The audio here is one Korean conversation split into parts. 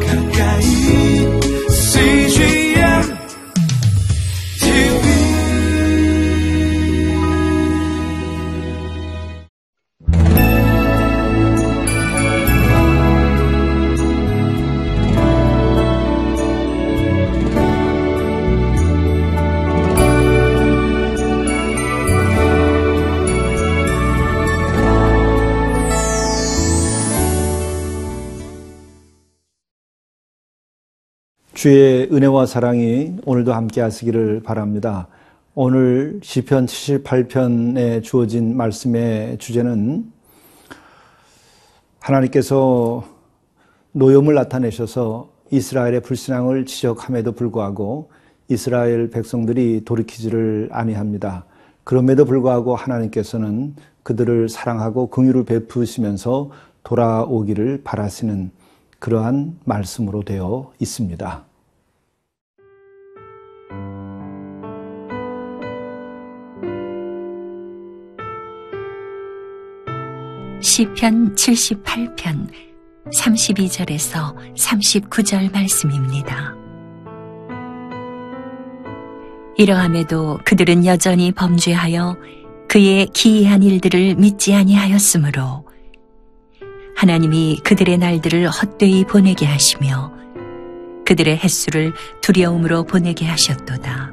가까 주의 은혜와 사랑이 오늘도 함께 하시기를 바랍니다. 오늘 시편 78편에 주어진 말씀의 주제는 하나님께서 노염을 나타내셔서 이스라엘의 불신앙을 지적함에도 불구하고 이스라엘 백성들이 돌이키지를 아니합니다. 그럼에도 불구하고 하나님께서는 그들을 사랑하고 긍휼을 베푸시면서 돌아오기를 바라시는 그러한 말씀으로 되어 있습니다. 시편 78편 32절에서 39절 말씀입니다. 이러함에도 그들은 여전히 범죄하여 그의 기이한 일들을 믿지 아니하였으므로 하나님이 그들의 날들을 헛되이 보내게 하시며 그들의 횟수를 두려움으로 보내게 하셨도다.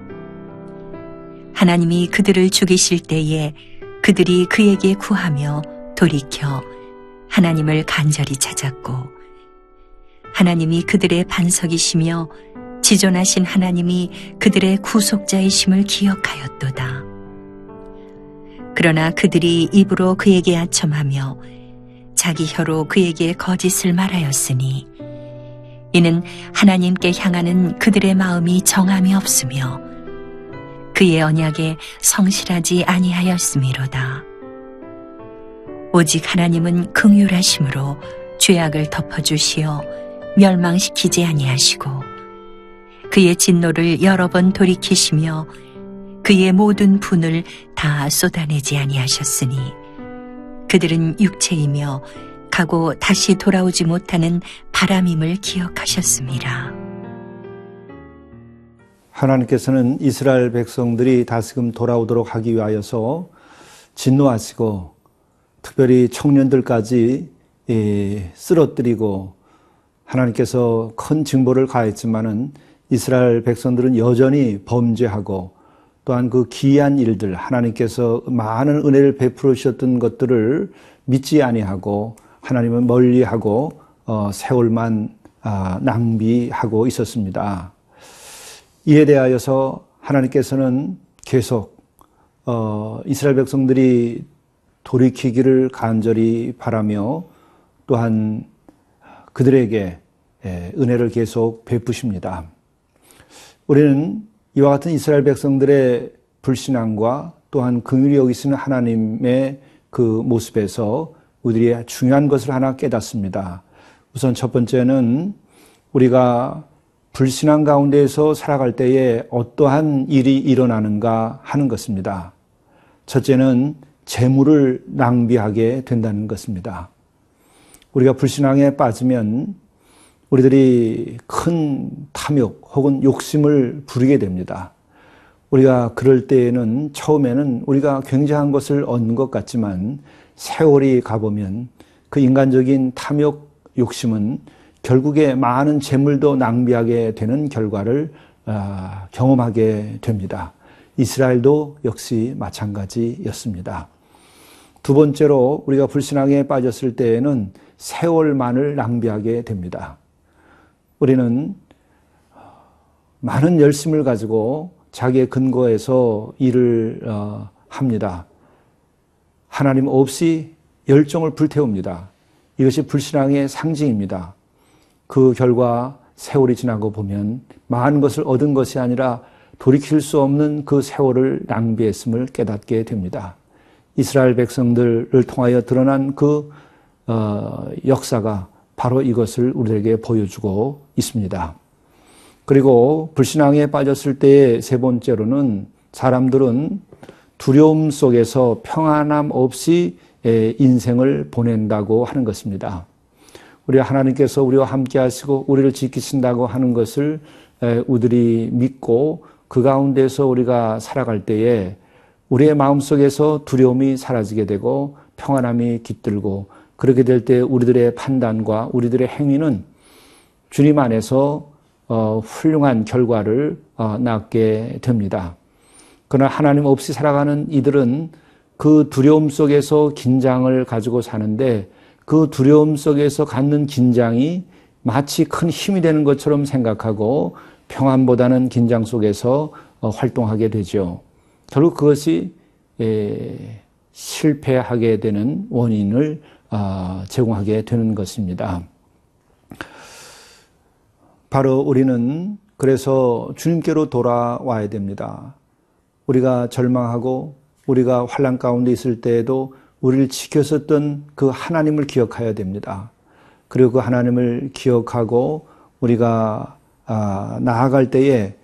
하나님이 그들을 죽이실 때에 그들이 그에게 구하며 돌이켜 하나님을 간절히 찾았고 하나님이 그들의 반석이시며 지존하신 하나님이 그들의 구속자이심을 기억하였도다. 그러나 그들이 입으로 그에게 아첨하며 자기 혀로 그에게 거짓을 말하였으니 이는 하나님께 향하는 그들의 마음이 정함이 없으며 그의 언약에 성실하지 아니하였음이로다. 오직 하나님은 긍휼하심으로 죄악을 덮어주시어 멸망시키지 아니하시고 그의 진노를 여러 번 돌이키시며 그의 모든 분을 다 쏟아내지 아니하셨으니 그들은 육체이며 가고 다시 돌아오지 못하는 바람임을 기억하셨습니다. 하나님께서는 이스라엘 백성들이 다시금 돌아오도록 하기 위하여서 진노하시고 특별히 청년들까지 예, 쓰러뜨리고 하나님께서 큰 징벌을 가했지만은 이스라엘 백성들은 여전히 범죄하고 또한 그 기이한 일들 하나님께서 많은 은혜를 베풀어 주셨던 것들을 믿지 아니하고 하나님은 멀리하고 어, 세월만 아, 낭비하고 있었습니다. 이에 대하여서 하나님께서는 계속 어, 이스라엘 백성들이 돌이키기를 간절히 바라며 또한 그들에게 예, 은혜를 계속 베푸십니다. 우리는 이와 같은 이스라엘 백성들의 불신앙과 또한 긍휼히 여기시는 하나님의 그 모습에서 우리의 중요한 것을 하나 깨닫습니다. 우선 첫 번째는 우리가 불신앙 가운데에서 살아갈 때에 어떠한 일이 일어나는가 하는 것입니다. 첫째는 재물을 낭비하게 된다는 것입니다. 우리가 불신앙에 빠지면 우리들이 큰 탐욕 혹은 욕심을 부리게 됩니다. 우리가 그럴 때에는 처음에는 우리가 굉장한 것을 얻는 것 같지만 세월이 가보면 그 인간적인 탐욕 욕심은 결국에 많은 재물도 낭비하게 되는 결과를 아, 경험하게 됩니다. 이스라엘도 역시 마찬가지였습니다. 두 번째로 우리가 불신앙에 빠졌을 때에는 세월만을 낭비하게 됩니다. 우리는 많은 열심을 가지고 자기의 근거에서 일을 어, 합니다. 하나님 없이 열정을 불태웁니다. 이것이 불신앙의 상징입니다. 그 결과 세월이 지나고 보면 많은 것을 얻은 것이 아니라 돌이킬 수 없는 그 세월을 낭비했음을 깨닫게 됩니다. 이스라엘 백성들을 통하여 드러난 그 어, 역사가 바로 이것을 우리에게 보여주고 있습니다. 그리고 불신앙에 빠졌을 때의 세 번째로는 사람들은 두려움 속에서 평안함 없이 인생을 보낸다고 하는 것입니다. 우리 하나님께서 우리와 함께 하시고 우리를 지키신다고 하는 것을 에, 우리들이 믿고 그 가운데서 우리가 살아갈 때에 우리의 마음속에서 두려움이 사라지게 되고 평안함이 깃들고 그렇게 될 때 우리들의 판단과 우리들의 행위는 주님 안에서 어, 훌륭한 결과를 어, 낳게 됩니다. 그러나 하나님 없이 살아가는 이들은 그 두려움 속에서 긴장을 가지고 사는데 그 두려움 속에서 갖는 긴장이 마치 큰 힘이 되는 것처럼 생각하고 평안보다는 긴장 속에서 어, 활동하게 되죠. 결국 그것이 에, 실패하게 되는 원인을 아, 제공하게 되는 것입니다. 바로 우리는 그래서 주님께로 돌아와야 됩니다. 우리가 절망하고 우리가 환란 가운데 있을 때에도 우리를 지켰었던 그 하나님을 기억해야 됩니다. 그리고 그 하나님을 기억하고 우리가 아, 나아갈 때에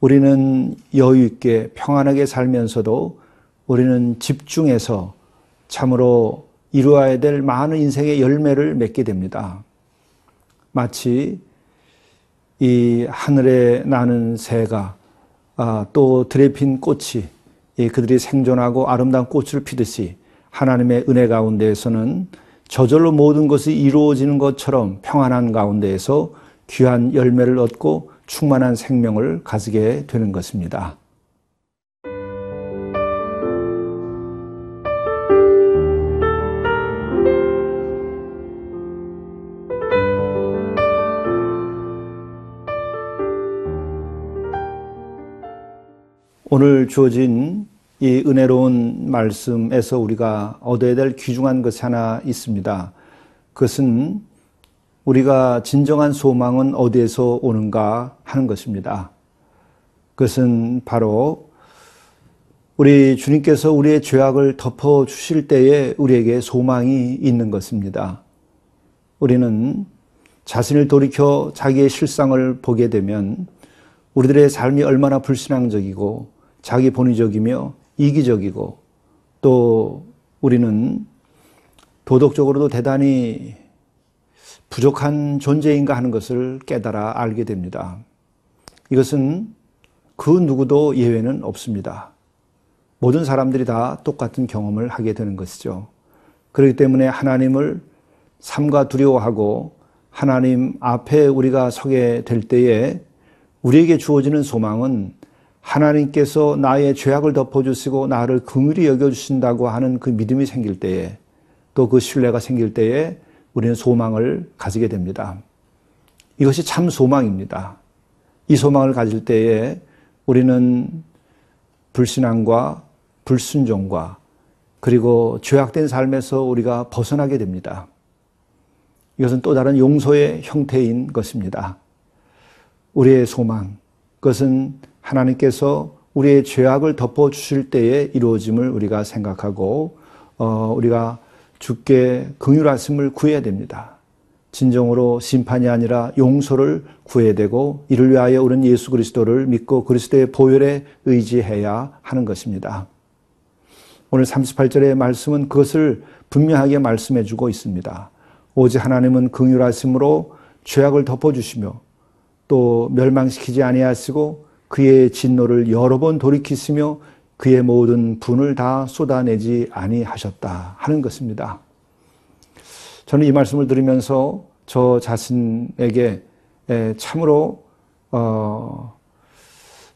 우리는 여유 있게 평안하게 살면서도 우리는 집중해서 참으로 이루어야 될 많은 인생의 열매를 맺게 됩니다. 마치 이 하늘에 나는 새가 아, 또 들에 핀 꽃이 그들이 생존하고 아름다운 꽃을 피듯이 하나님의 은혜 가운데에서는 저절로 모든 것이 이루어지는 것처럼 평안한 가운데에서 귀한 열매를 얻고 충만한 생명을 가지게 되는 것입니다. 오늘 주어진 이 은혜로운 말씀에서 우리가 얻어야 될 귀중한 것이 하나 있습니다. 그것은 우리가 진정한 소망은 어디에서 오는가 하는 것입니다. 그것은 바로 우리 주님께서 우리의 죄악을 덮어 주실 때에 우리에게 소망이 있는 것입니다. 우리는 자신을 돌이켜 자기의 실상을 보게 되면 우리들의 삶이 얼마나 불신앙적이고 자기 본의적이며 이기적이고 또 우리는 도덕적으로도 대단히 부족한 존재인가 하는 것을 깨달아 알게 됩니다. 이것은 그 누구도 예외는 없습니다. 모든 사람들이 다 똑같은 경험을 하게 되는 것이죠. 그렇기 때문에 하나님을 삼가 두려워하고 하나님 앞에 우리가 서게 될 때에 우리에게 주어지는 소망은 하나님께서 나의 죄악을 덮어주시고 나를 긍휼히 여겨주신다고 하는 그 믿음이 생길 때에 또 그 신뢰가 생길 때에 우리는 소망을 가지게 됩니다. 이것이 참 소망입니다. 이 소망을 가질 때에 우리는 불신앙과 불순종과 그리고 죄악된 삶에서 우리가 벗어나게 됩니다. 이것은 또 다른 용서의 형태인 것입니다. 우리의 소망, 그것은 하나님께서 우리의 죄악을 덮어 주실 때에 이루어짐을 우리가 생각하고 어, 우리가 주께 긍휼하심을 구해야 됩니다. 진정으로 심판이 아니라 용서를 구해야 되고 이를 위하여 우리는 예수 그리스도를 믿고 그리스도의 보혈에 의지해야 하는 것입니다. 오늘 38절의 말씀은 그것을 분명하게 말씀해 주고 있습니다. 오직 하나님은 긍휼하심으로 죄악을 덮어 주시며 또 멸망시키지 아니하시고 그의 진노를 여러 번 돌이키시며 그의 모든 분을 다 쏟아내지 아니하셨다 하는 것입니다. 저는 이 말씀을 들으면서 저 자신에게 참으로 어,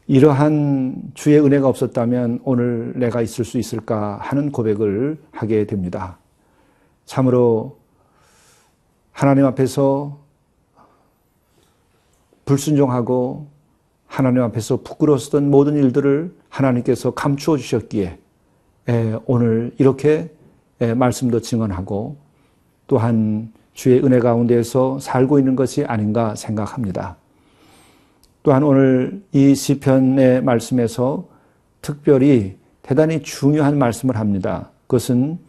이러한 주의 은혜가 없었다면 오늘 내가 있을 수 있을까 하는 고백을 하게 됩니다. 참으로 하나님 앞에서 불순종하고 하나님 앞에서 부끄러웠던 모든 일들을 하나님께서 감추어 주셨기에 오늘 이렇게 말씀도 증언하고 또한 주의 은혜 가운데에서 살고 있는 것이 아닌가 생각합니다. 또한 오늘 이 시편의 말씀에서 특별히 대단히 중요한 말씀을 합니다. 그것은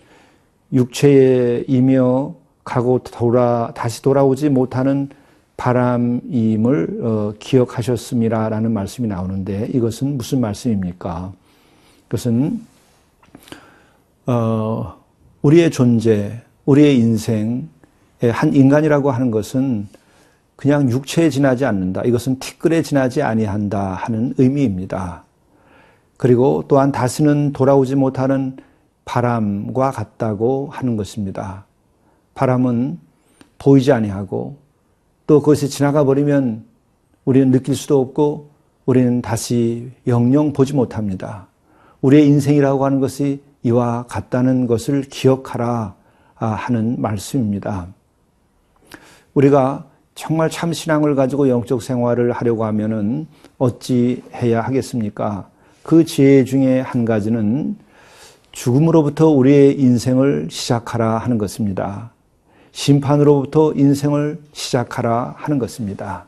육체이며 가고 돌아 다시 돌아오지 못하는 바람임을 어, 기억하셨음이라라는 말씀이 나오는데 이것은 무슨 말씀입니까? 그것은 어, 우리의 존재, 우리의 인생 예, 한 인간이라고 하는 것은 그냥 육체에 지나지 않는다. 이것은 티끌에 지나지 아니한다 하는 의미입니다. 그리고 또한 다시는 돌아오지 못하는 바람과 같다고 하는 것입니다. 바람은 보이지 아니하고 또 그것이 지나가 버리면 우리는 느낄 수도 없고 우리는 다시 영영 보지 못합니다. 우리의 인생이라고 하는 것이 이와 같다는 것을 기억하라 하는 말씀입니다. 우리가 정말 참 신앙을 가지고 영적 생활을 하려고 하면은 어찌 해야 하겠습니까? 그 지혜 중에 한 가지는 죽음으로부터 우리의 인생을 시작하라 하는 것입니다. 심판으로부터 인생을 시작하라 하는 것입니다.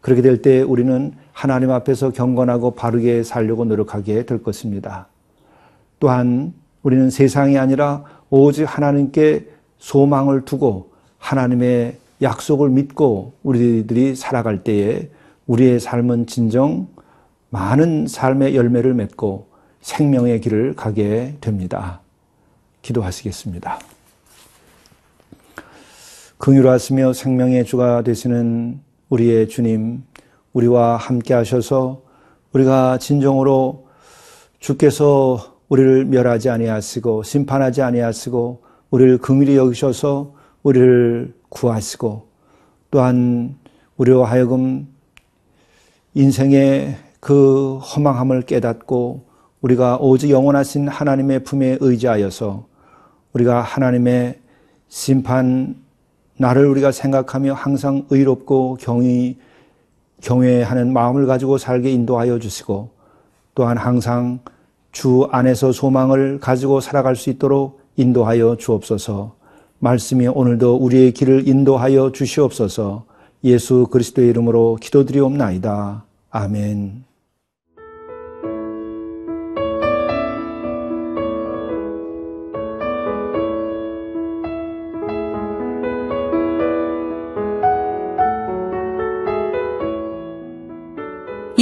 그렇게 될 때 우리는 하나님 앞에서 경건하고 바르게 살려고 노력하게 될 것입니다. 또한 우리는 세상이 아니라 오직 하나님께 소망을 두고 하나님의 약속을 믿고 우리들이 살아갈 때에 우리의 삶은 진정 많은 삶의 열매를 맺고 생명의 길을 가게 됩니다. 기도하시겠습니다. 긍휼하시며 생명의 주가 되시는 우리의 주님, 우리와 함께 하셔서 우리가 진정으로 주께서 우리를 멸하지 아니하시고 심판하지 아니하시고 우리를 긍휼히 여기셔서 우리를 구하시고 또한 우리와 하여금 인생의 그 허망함을 깨닫고 우리가 오직 영원하신 하나님의 품에 의지하여서 우리가 하나님의 심판 나를 우리가 생각하며 항상 의롭고 경의 경외하는 마음을 가지고 살게 인도하여 주시고 또한 항상 주 안에서 소망을 가지고 살아갈 수 있도록 인도하여 주옵소서. 말씀이 오늘도 우리의 길을 인도하여 주시옵소서. 예수 그리스도의 이름으로 기도드리옵나이다. 아멘.